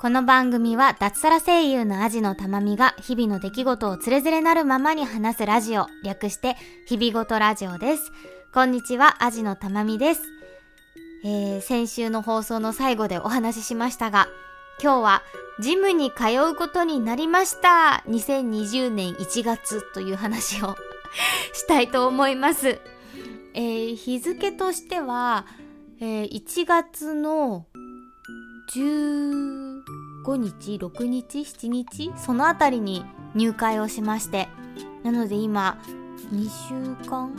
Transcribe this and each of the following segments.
この番組は脱サラ声優のアジのたまみが日々の出来事をつれづれなるままに話すラジオ、略して日々ごとラジオです。こんにちは、アジのたまみです。えー、先週の放送の最後でお話ししましたが、今日はジムに通うことになりました !2020 年1月という話を したいと思います。えー、日付としては、えー、1月の15日、6日、7日そのあたりに入会をしまして、なので今、2週間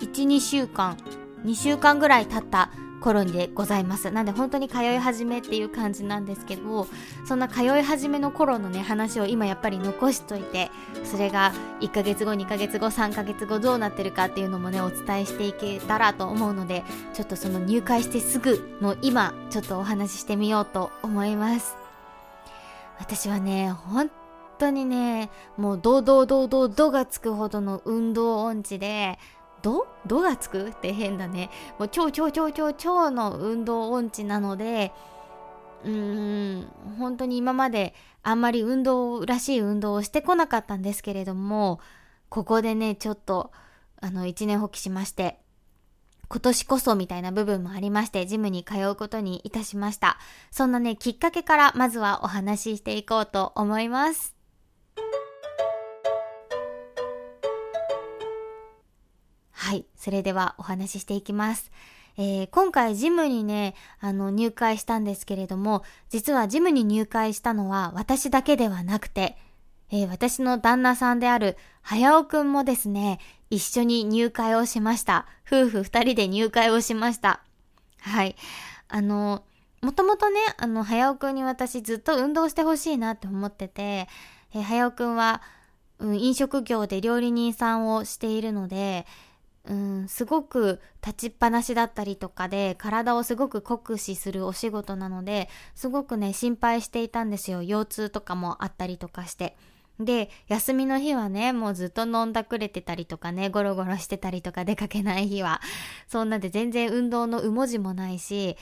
?1、2週間、2週間ぐらい経った頃でございます。なんで本当に通い始めっていう感じなんですけど、そんな通い始めの頃のね、話を今やっぱり残しといて、それが1ヶ月後、2ヶ月後、3ヶ月後どうなってるかっていうのもね、お伝えしていけたらと思うので、ちょっとその入会してすぐの今、ちょっとお話ししてみようと思います。私はね、本当にね、もう、ドードードドドがつくほどの運動音痴で、どどがつく？って変だね。もう超超超超超の運動音痴なので、うーん、本当に今まであんまり運動らしい運動をしてこなかったんですけれども、ここでね、ちょっと、あの、一年発起しまして、今年こそみたいな部分もありまして、ジムに通うことにいたしました。そんなね、きっかけからまずはお話ししていこうと思います。はい。それではお話ししていきます。えー、今回ジムにね、あの、入会したんですけれども、実はジムに入会したのは私だけではなくて、えー、私の旦那さんである、早尾くんもですね、一緒に入会をしました。夫婦二人で入会をしました。はい。あの、もともとね、あの、早尾くんに私ずっと運動してほしいなって思ってて、えー、早尾くんは、うん、飲食業で料理人さんをしているので、うん、すごく立ちっぱなしだったりとかで体をすごく酷使するお仕事なのですごくね心配していたんですよ。腰痛とかもあったりとかして。で休みの日はねもうずっと飲んだくれてたりとかねゴロゴロしてたりとか出かけない日はそんなで全然運動のうもじもないし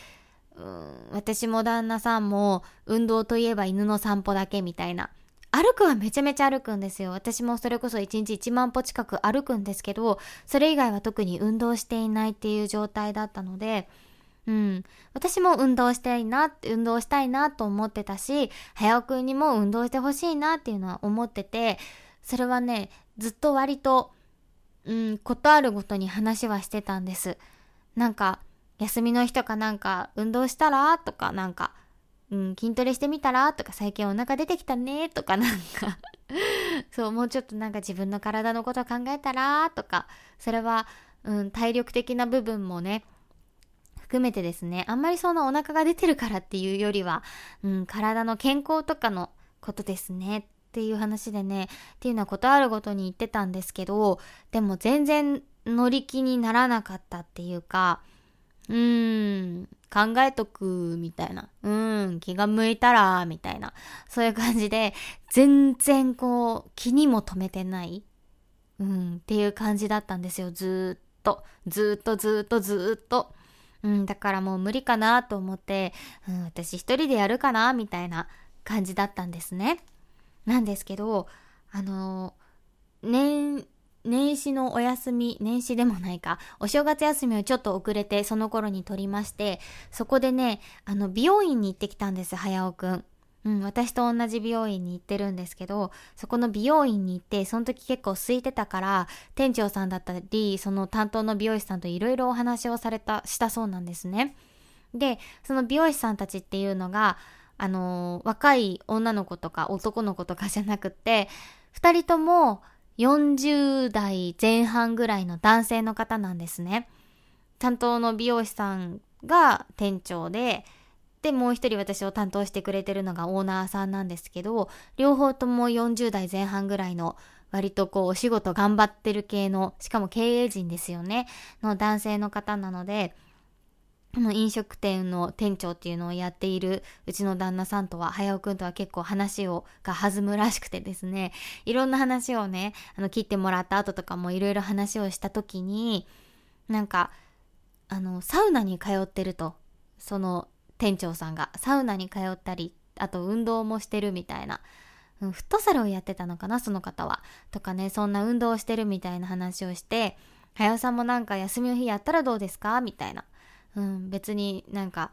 うん私も旦那さんも運動といえば犬の散歩だけみたいな。歩くはめちゃめちゃ歩くんですよ。私もそれこそ1日1万歩近く歩くんですけど、それ以外は特に運動していないっていう状態だったので、うん。私も運動したいな、運動したいなと思ってたし、早尾くんにも運動してほしいなっていうのは思ってて、それはね、ずっと割と、うん、ことあるごとに話はしてたんです。なんか、休みの日とかなんか、運動したらとかなんか、うん、筋トレしてみたらとか最近お腹出てきたねとかなんか。そう、もうちょっとなんか自分の体のこと考えたらとか、それは、うん、体力的な部分もね、含めてですね、あんまりそんなお腹が出てるからっていうよりは、うん、体の健康とかのことですね。っていう話でね、っていうのはことあるごとに言ってたんですけど、でも全然乗り気にならなかったっていうか、うーん、考えとく、みたいな。うん、気が向いたら、みたいな。そういう感じで、全然こう、気にも留めてない。うん、っていう感じだったんですよ。ずっと。ずっとずっとずっと。うん、だからもう無理かなと思って、うん、私一人でやるかなみたいな感じだったんですね。なんですけど、あの、年、年始のお休み、年始でもないか、お正月休みをちょっと遅れてその頃に取りまして、そこでね、あの、美容院に行ってきたんです、早尾くん。うん、私と同じ美容院に行ってるんですけど、そこの美容院に行って、その時結構空いてたから、店長さんだったり、その担当の美容師さんといろいろお話をされた、したそうなんですね。で、その美容師さんたちっていうのが、あの、若い女の子とか男の子とかじゃなくて、二人とも40代前半ぐらいの男性の方なんですね。担当の美容師さんが店長で、で、もう一人私を担当してくれてるのがオーナーさんなんですけど、両方とも40代前半ぐらいの割とこうお仕事頑張ってる系の、しかも経営陣ですよね、の男性の方なので、飲食店の店長っていうのをやっているうちの旦那さんとは、早尾くんとは結構話を、が弾むらしくてですね、いろんな話をね、あの、切ってもらった後とかもいろいろ話をした時に、なんか、あの、サウナに通ってると、その店長さんがサウナに通ったり、あと運動もしてるみたいな。フットサルをやってたのかな、その方は。とかね、そんな運動をしてるみたいな話をして、はやさんもなんか休みの日やったらどうですか？みたいな。うん、別になんか、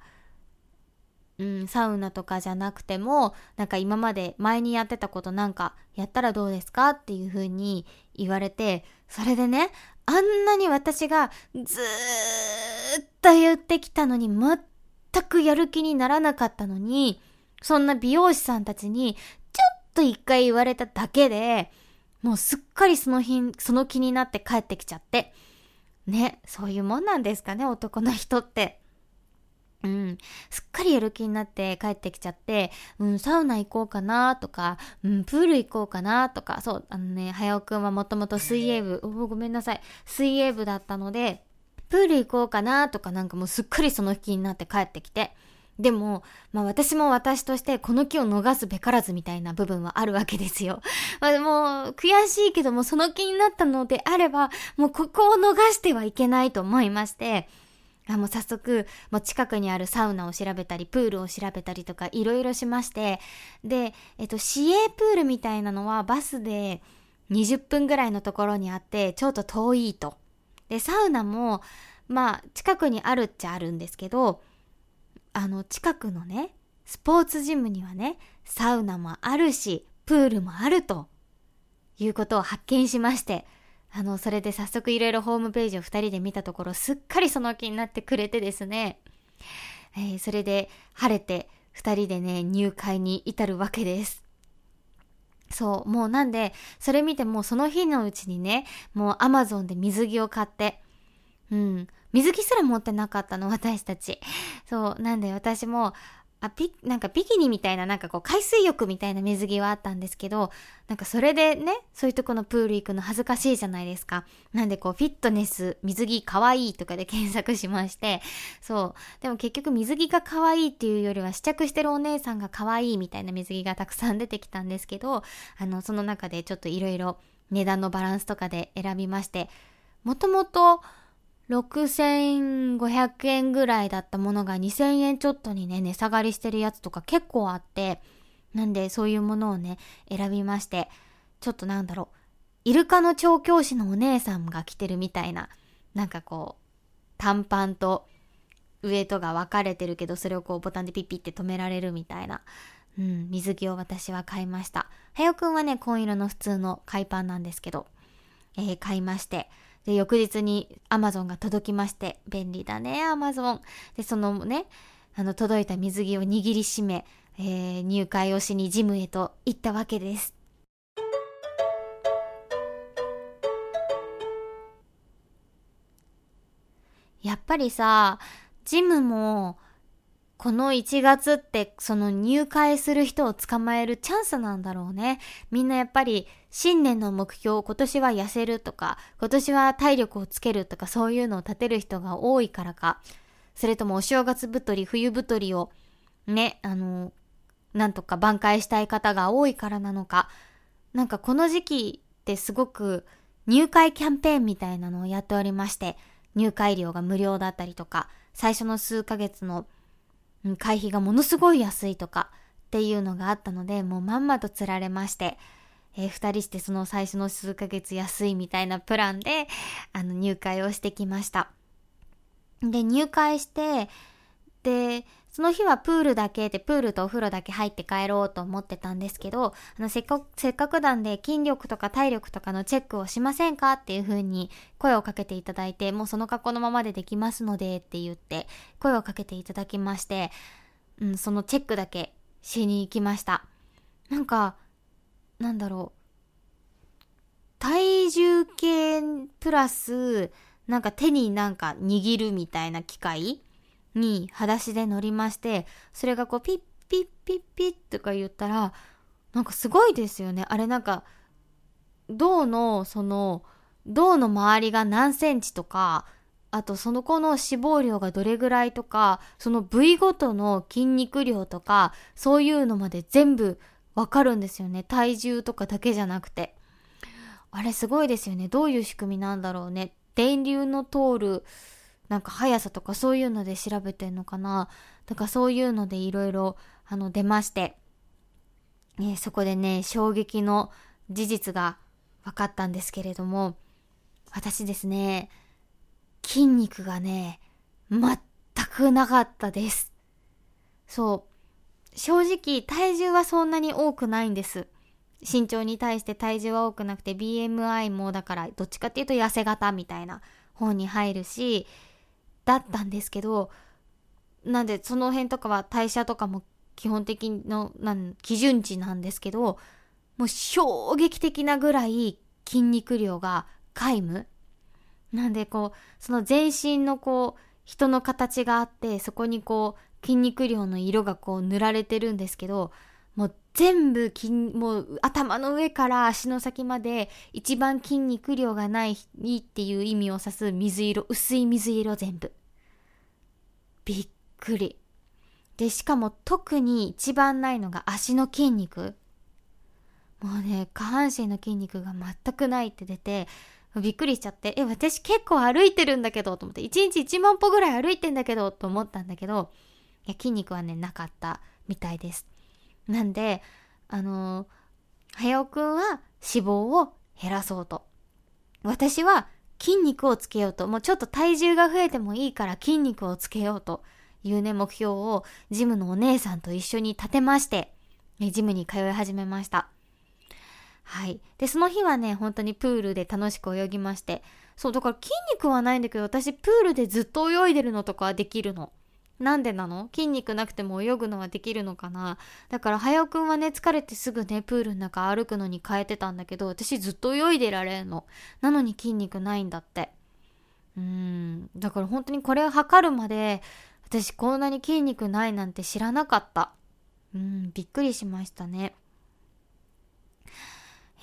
うん、サウナとかじゃなくても、なんか今まで前にやってたことなんかやったらどうですかっていう風に言われて、それでね、あんなに私がずーっと言ってきたのに全くやる気にならなかったのに、そんな美容師さんたちにちょっと一回言われただけで、もうすっかりその日、その気になって帰ってきちゃって。ね、そういうもんなんですかね、男の人って。うん。すっかりやる気になって帰ってきちゃって、うん、サウナ行こうかなとか、うん、プール行こうかなとか、そう、あのね、はやおくんはもともと水泳部、おごめんなさい、水泳部だったので、プール行こうかなとかなんかもうすっかりその気になって帰ってきて、でも、まあ私も私としてこの気を逃すべからずみたいな部分はあるわけですよ。まあもう悔しいけどもその気になったのであれば、もうここを逃してはいけないと思いまして、あもう早速、もう近くにあるサウナを調べたり、プールを調べたりとかいろいろしまして、で、えっと、市営プールみたいなのはバスで20分ぐらいのところにあって、ちょっと遠いと。で、サウナも、まあ、近くにあるっちゃあるんですけど、あの、近くのね、スポーツジムにはね、サウナもあるし、プールもあるということを発見しまして、あの、それで早速いろいろホームページを二人で見たところ、すっかりその気になってくれてですね、えー、それで晴れて二人でね、入会に至るわけです。そう、もうなんで、それ見てもうその日のうちにね、もうアマゾンで水着を買って、うん、水着すら持ってなかったの、私たち。そう、なんで私も、あ、ピ、なんかビキニみたいな、なんかこう海水浴みたいな水着はあったんですけど、なんかそれでね、そういうとこのプール行くの恥ずかしいじゃないですか。なんでこうフィットネス、水着かわいいとかで検索しまして、そう。でも結局水着が可愛いいっていうよりは試着してるお姉さんが可愛いみたいな水着がたくさん出てきたんですけど、あの、その中でちょっといろいろ値段のバランスとかで選びまして、もともと、6500円ぐらいだったものが2000円ちょっとにね、値下がりしてるやつとか結構あって、なんでそういうものをね、選びまして、ちょっとなんだろう、イルカの調教師のお姉さんが着てるみたいな、なんかこう、短パンと上とが分かれてるけど、それをこうボタンでピッピって止められるみたいな、うん、水着を私は買いました。はよくんはね、紺色の普通の海パンなんですけど、えー、買いまして、で、翌日に Amazon が届きまして、便利だね、Amazon。で、そのね、あの、届いた水着を握りしめ、えー、入会をしにジムへと行ったわけです。やっぱりさ、ジムもこの1月ってその入会する人を捕まえるチャンスなんだろうね。みんなやっぱり新年の目標、今年は痩せるとか、今年は体力をつけるとかそういうのを立てる人が多いからか、それともお正月太り、冬太りをね、あの、なんとか挽回したい方が多いからなのか、なんかこの時期ってすごく入会キャンペーンみたいなのをやっておりまして、入会料が無料だったりとか、最初の数ヶ月の会費がものすごい安いとかっていうのがあったので、もうまんまと釣られまして、えー、二人してその最初の数ヶ月安いみたいなプランで、あの、入会をしてきました。で、入会して、で、その日はプールだけで、プールとお風呂だけ入って帰ろうと思ってたんですけど、あの、せっかく、せっかくなんで筋力とか体力とかのチェックをしませんかっていう風に声をかけていただいて、もうその格好のままでできますのでって言って声をかけていただきまして、うん、そのチェックだけしに行きました。なんか、なんだろう。体重計プラス、なんか手になんか握るみたいな機械に裸足で乗りまして、それがこうピッピッピッピッとか言ったら、なんかすごいですよね。あれなんか、銅のその、銅の周りが何センチとか、あとその子の脂肪量がどれぐらいとか、その部位ごとの筋肉量とか、そういうのまで全部わかるんですよね。体重とかだけじゃなくて。あれすごいですよね。どういう仕組みなんだろうね。電流の通るなんか速さとかそういうので調べてんのかなだかそういうのでいろいろあの出まして、えー、そこでね、衝撃の事実が分かったんですけれども、私ですね、筋肉がね、全くなかったです。そう。正直、体重はそんなに多くないんです。身長に対して体重は多くなくて BMI もだからどっちかっていうと痩せ型みたいな方に入るしだったんですけどなんでその辺とかは代謝とかも基本的のなん基準値なんですけどもう衝撃的なぐらい筋肉量が皆無なんでこうその全身のこう人の形があってそこにこう筋肉量の色がこう塗られてるんですけどもう全部筋もう頭の上から足の先まで一番筋肉量がないっていう意味を指す水色薄い水色全部。びっくり。でしかも特に一番ないのが足の筋肉。もうね下半身の筋肉が全くないって出てびっくりしちゃって、え、私結構歩いてるんだけど、と思って、1日1万歩ぐらい歩いてんだけど、と思ったんだけど、いや、筋肉はね、なかったみたいです。なんで、あのー、はやおくんは脂肪を減らそうと。私は筋肉をつけようと。もうちょっと体重が増えてもいいから筋肉をつけようというね、目標をジムのお姉さんと一緒に立てまして、ジムに通い始めました。はい。で、その日はね、本当にプールで楽しく泳ぎまして。そう、だから筋肉はないんだけど、私プールでずっと泳いでるのとかできるの。なんでなの？筋肉なくても泳ぐのはできるのかな？だから、はやくんはね、疲れてすぐね、プールの中歩くのに変えてたんだけど、私ずっと泳いでられんの。なのに筋肉ないんだって。うーん。だから本当にこれを測るまで、私こんなに筋肉ないなんて知らなかった。うん、びっくりしましたね。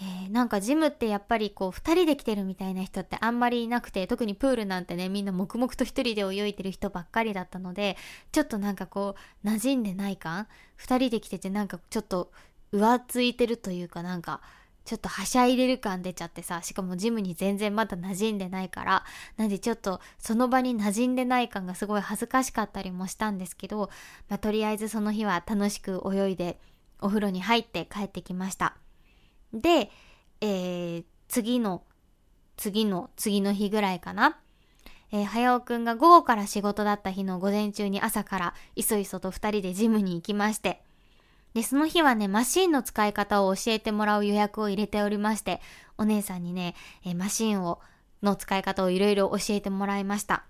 えー、なんかジムってやっぱりこう二人で来てるみたいな人ってあんまりいなくて特にプールなんてねみんな黙々と一人で泳いでる人ばっかりだったのでちょっとなんかこう馴染んでない感？二人で来ててなんかちょっと浮ついてるというかなんかちょっとはしゃいでる感出ちゃってさしかもジムに全然まだ馴染んでないからなんでちょっとその場に馴染んでない感がすごい恥ずかしかったりもしたんですけど、まあ、とりあえずその日は楽しく泳いでお風呂に入って帰ってきました。で、えー、次の、次の、次の日ぐらいかな。えー、早尾くんが午後から仕事だった日の午前中に朝からいそいそと二人でジムに行きまして。で、その日はね、マシンの使い方を教えてもらう予約を入れておりまして、お姉さんにね、えー、マシンを、の使い方をいろいろ教えてもらいました。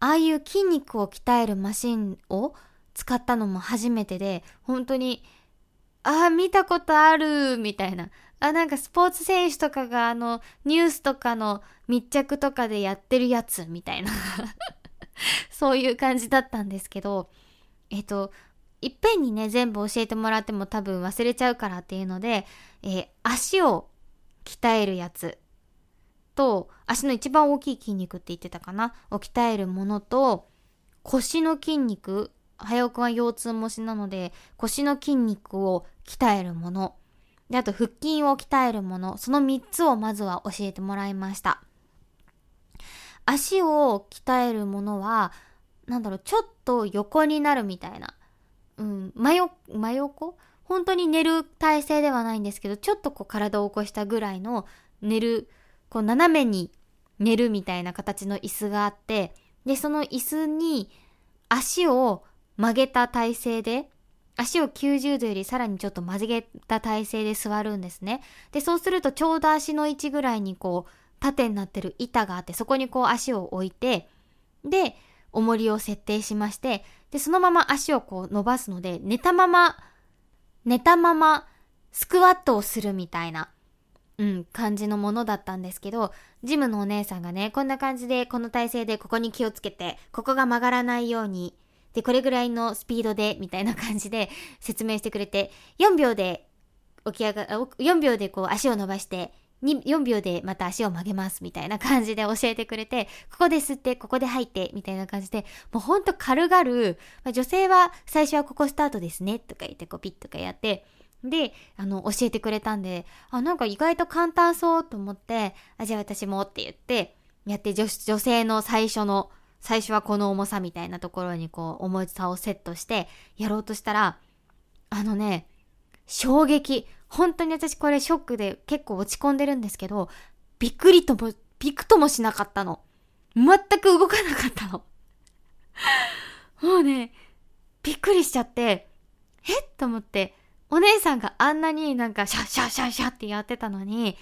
ああいう筋肉を鍛えるマシンを使ったのも初めてで、本当にああ、見たことある、みたいな。あ、なんかスポーツ選手とかがあの、ニュースとかの密着とかでやってるやつ、みたいな。そういう感じだったんですけど、えっと、いっぺんにね、全部教えてもらっても多分忘れちゃうからっていうので、えー、足を鍛えるやつと、足の一番大きい筋肉って言ってたかな？を鍛えるものと、腰の筋肉、早くは腰痛持ちなので、腰の筋肉を鍛えるもの。で、あと腹筋を鍛えるもの。その3つをまずは教えてもらいました。足を鍛えるものは、なんだろう、ちょっと横になるみたいな。うん、真横、真横？本当に寝る体勢ではないんですけど、ちょっとこう体を起こしたぐらいの寝る、こう斜めに寝るみたいな形の椅子があって、で、その椅子に足を曲げた体勢で、足を90度よりさらにちょっと曲げた体勢で座るんですね。で、そうするとちょうど足の位置ぐらいにこう、縦になってる板があって、そこにこう足を置いて、で、重りを設定しまして、で、そのまま足をこう伸ばすので、寝たまま、寝たまま、スクワットをするみたいな、うん、感じのものだったんですけど、ジムのお姉さんがね、こんな感じで、この体勢でここに気をつけて、ここが曲がらないように、で、これぐらいのスピードで、みたいな感じで説明してくれて、4秒で起き上が、4秒でこう足を伸ばして、4秒でまた足を曲げます、みたいな感じで教えてくれて、ここで吸って、ここで吐いて、みたいな感じで、もうほんと軽々、まあ、女性は最初はここスタートですね、とか言って、こうピッとかやって、で、あの、教えてくれたんで、あ、なんか意外と簡単そうと思って、あ、じゃあ私もって言って、やって女女性の最初の、最初はこの重さみたいなところにこう重さをセットしてやろうとしたら、あのね、衝撃。本当に私これショックで結構落ち込んでるんですけど、びっくりとも、びくともしなかったの。全く動かなかったの。もうね、びっくりしちゃって、えっと思って、お姉さんがあんなになんかシャッシャッシャッシャッってやってたのに、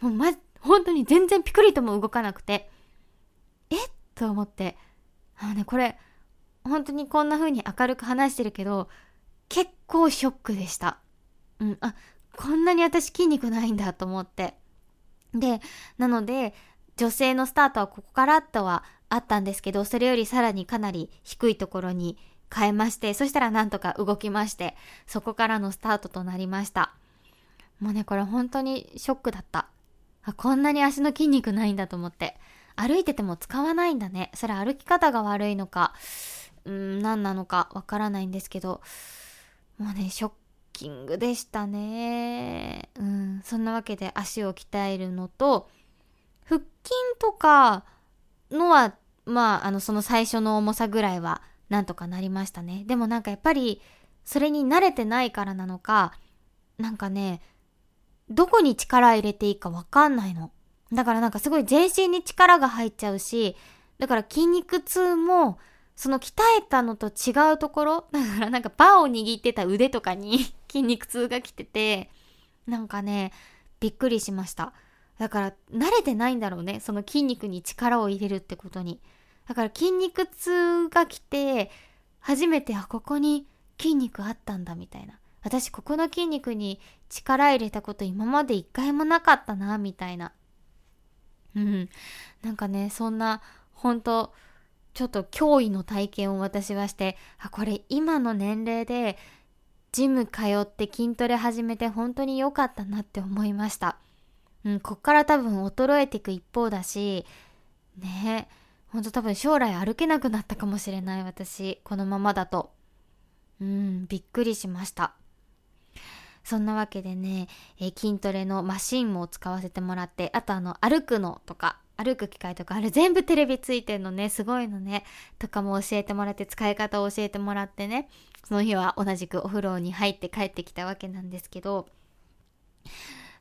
もうま、本当に全然ピクリとも動かなくて、えっと思って、あのね、これ、本当にこんな風に明るく話してるけど、結構ショックでした。うん、あ、こんなに私筋肉ないんだと思って。で、なので、女性のスタートはここからとはあったんですけど、それよりさらにかなり低いところに変えまして、そしたらなんとか動きまして、そこからのスタートとなりました。もうね、これ本当にショックだった。あ、こんなに足の筋肉ないんだと思って。歩いてても使わないんだね。それ歩き方が悪いのか、うん、何なのかわからないんですけど、もうね、ショッキングでしたね。うん、そんなわけで足を鍛えるのと、腹筋とかのは、まあ、あの、その最初の重さぐらいはなんとかなりましたね。でもなんかやっぱり、それに慣れてないからなのか、なんかね、どこに力入れていいかわかんないの。だからなんかすごい全身に力が入っちゃうし、だから筋肉痛も、その鍛えたのと違うところ、だからなんかバーを握ってた腕とかに 筋肉痛が来てて、なんかね、びっくりしました。だから慣れてないんだろうね。その筋肉に力を入れるってことに。だから筋肉痛が来て、初めて、あ、ここに筋肉あったんだみたいな。私ここの筋肉に力入れたこと今まで一回もなかったな、みたいな。うん。なんかね、そんな、本当ちょっと驚異の体験を私はして、あ、これ今の年齢で、ジム通って筋トレ始めて本当に良かったなって思いました。うん、こっから多分衰えていく一方だし、ねほんと多分将来歩けなくなったかもしれない私、このままだと。うん、びっくりしました。そんなわけでね、えー、筋トレのマシンも使わせてもらって、あとあの、歩くのとか、歩く機械とか、あれ全部テレビついてんのね、すごいのね、とかも教えてもらって、使い方を教えてもらってね、その日は同じくお風呂に入って帰ってきたわけなんですけど、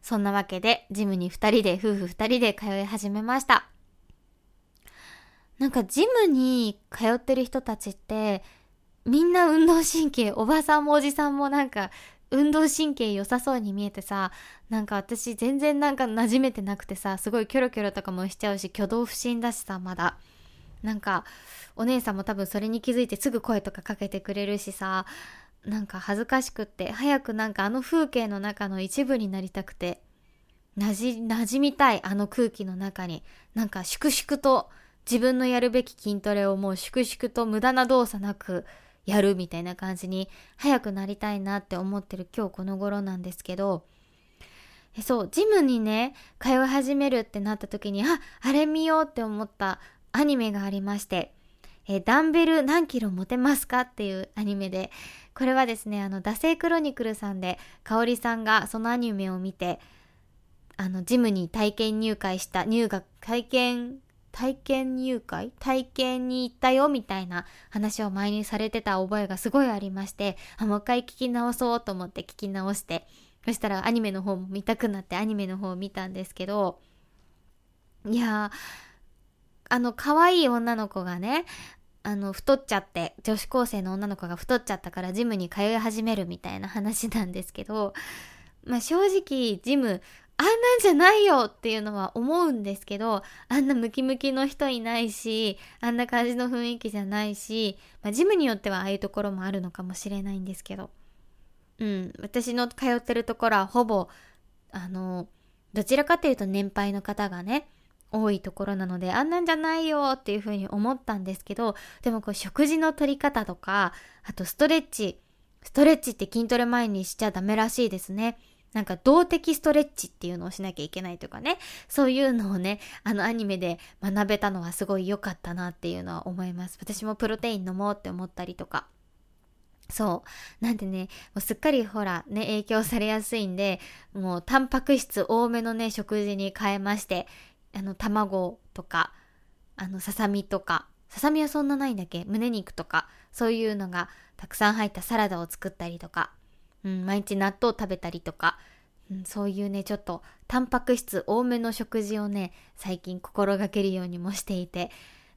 そんなわけで、ジムに二人で、夫婦二人で通い始めました。なんかジムに通ってる人たちって、みんな運動神経、おばさんもおじさんもなんか運動神経良さそうに見えてさ、なんか私全然なんか馴染めてなくてさ、すごいキョロキョロとかもしちゃうし、挙動不審だしさ、まだ。なんか、お姉さんも多分それに気づいてすぐ声とかかけてくれるしさ、なんか恥ずかしくって、早くなんかあの風景の中の一部になりたくて、なじ、馴染みたい、あの空気の中に。なんか粛々と自分のやるべき筋トレをもう粛々と無駄な動作なくやるみたいな感じに早くなりたいなって思ってる今日この頃なんですけど、そう、ジムにね、通い始めるってなった時に、あ、あれ見ようって思ったアニメがありまして、えダンベル何キロ持てますかっていうアニメで、これはですね、あの、惰性クロニクルさんで、かおりさんがそのアニメを見て、あの、ジムに体験入会した、入学、体験、体験入会体験に行ったよみたいな話を前にされてた覚えがすごいありまして、あ、もう一回聞き直そうと思って聞き直して、そしたらアニメの方も見たくなってアニメの方を見たんですけど、いやー、あの、可愛い女の子がね、あの、太っちゃって、女子高生の女の子が太っちゃったからジムに通い始めるみたいな話なんですけど、まあ正直ジム、あんなんじゃないよっていうのは思うんですけど、あんなムキムキの人いないし、あんな感じの雰囲気じゃないし、まあジムによってはああいうところもあるのかもしれないんですけど、うん、私の通ってるところはほぼ、あの、どちらかというと年配の方がね、多いところなので、あんなんじゃないよっていうふうに思ったんですけど、でもこう食事の取り方とか、あとストレッチ、ストレッチって筋トレ前にしちゃダメらしいですね。なんか動的ストレッチっていうのをしなきゃいけないとかね。そういうのをね、あのアニメで学べたのはすごい良かったなっていうのは思います。私もプロテイン飲もうって思ったりとか。そう。なんでね、もうすっかりほら、ね、影響されやすいんで、もうタンパク質多めのね、食事に変えまして、あの、卵とか、あの、ささみとか、ささみはそんなないんだっけ？胸肉とか、そういうのがたくさん入ったサラダを作ったりとか、うん、毎日納豆食べたりとか、うん、そういうね、ちょっとタンパク質多めの食事をね、最近心がけるようにもしていて、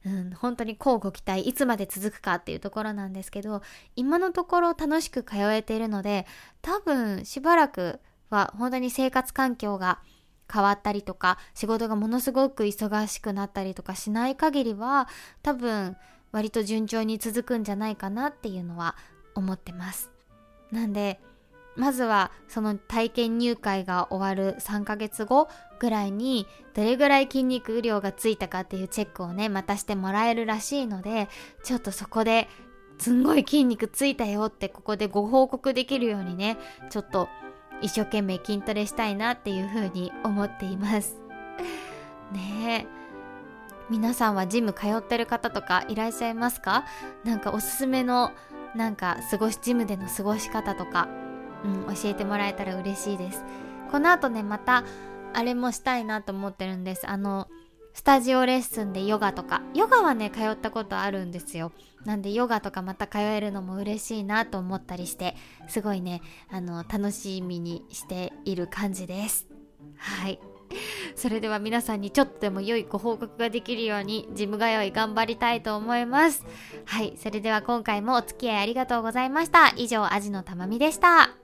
うん、本当に交互期待、いつまで続くかっていうところなんですけど、今のところ楽しく通えているので、多分しばらくは本当に生活環境が変わったりとか、仕事がものすごく忙しくなったりとかしない限りは、多分割と順調に続くんじゃないかなっていうのは思ってます。なんで、まずはその体験入会が終わる3ヶ月後ぐらいにどれぐらい筋肉量がついたかっていうチェックをねまたしてもらえるらしいのでちょっとそこですんごい筋肉ついたよってここでご報告できるようにねちょっと一生懸命筋トレしたいなっていうふうに思っています。ねえ。皆さんはジム通ってる方とかいらっしゃいますか？なんかおすすめのなんか過ごしジムでの過ごし方とか。うん、教えてもらえたら嬉しいです。この後ね、また、あれもしたいなと思ってるんです。あの、スタジオレッスンでヨガとか、ヨガはね、通ったことあるんですよ。なんでヨガとかまた通えるのも嬉しいなと思ったりして、すごいね、あの、楽しみにしている感じです。はい。それでは皆さんにちょっとでも良いご報告ができるようにジム通い頑張りたいと思います。はい。それでは今回もお付き合いありがとうございました。以上、アジのたまみでした。